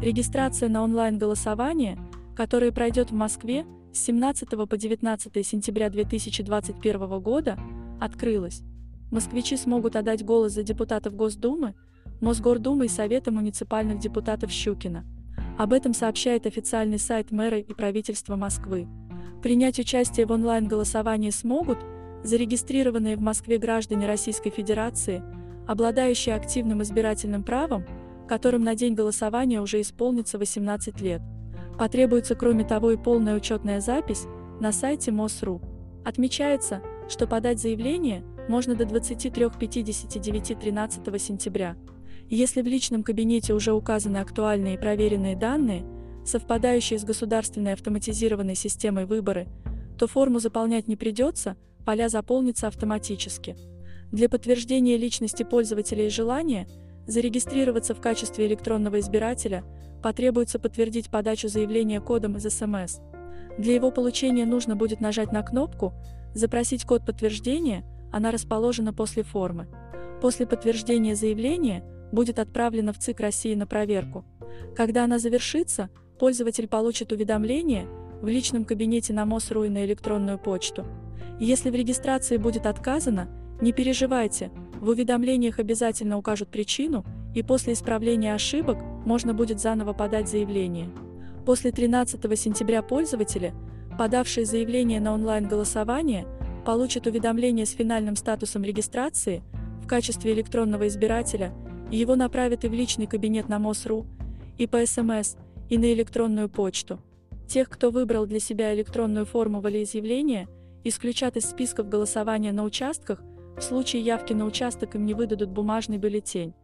Регистрация на онлайн-голосование, которое пройдет в Москве с 17 по 19 сентября 2021 года, открылась. Москвичи смогут отдать голос за депутатов Госдумы, Мосгордумы и Совета муниципальных депутатов Щукина. Об этом сообщает официальный сайт мэра и правительства Москвы. Принять участие в онлайн-голосовании смогут зарегистрированные в Москве граждане Российской Федерации, обладающие активным избирательным правом, которым на день голосования уже исполнится 18 лет. Потребуется кроме того и полная учетная запись на сайте МОСРУ. Отмечается, что подать заявление можно до 23.59 13 сентября. Если в личном кабинете уже указаны актуальные и проверенные данные, совпадающие с государственной автоматизированной системой выборы, то форму заполнять не придется, поля заполнятся автоматически. Для подтверждения личности пользователя и желания зарегистрироваться в качестве электронного избирателя потребуется подтвердить подачу заявления кодом из СМС. Для его получения нужно будет нажать на кнопку «Запросить код подтверждения», она расположена после формы. После подтверждения заявления будет отправлена в ЦИК России на проверку. Когда она завершится, пользователь получит уведомление в личном кабинете на МОСРУ и на электронную почту. Если в регистрации будет отказано, не переживайте, в уведомлениях обязательно укажут причину, и после исправления ошибок можно будет заново подать заявление. После 13 сентября пользователи, подавшие заявление на онлайн-голосование, получат уведомление с финальным статусом регистрации в качестве электронного избирателя, и его направят и в личный кабинет на МОСРУ, и по СМС, и на электронную почту. Тех, кто выбрал для себя электронную форму волеизъявления, исключат из списков голосования на участках, в случае явки на участок им не выдадут бумажный бюллетень.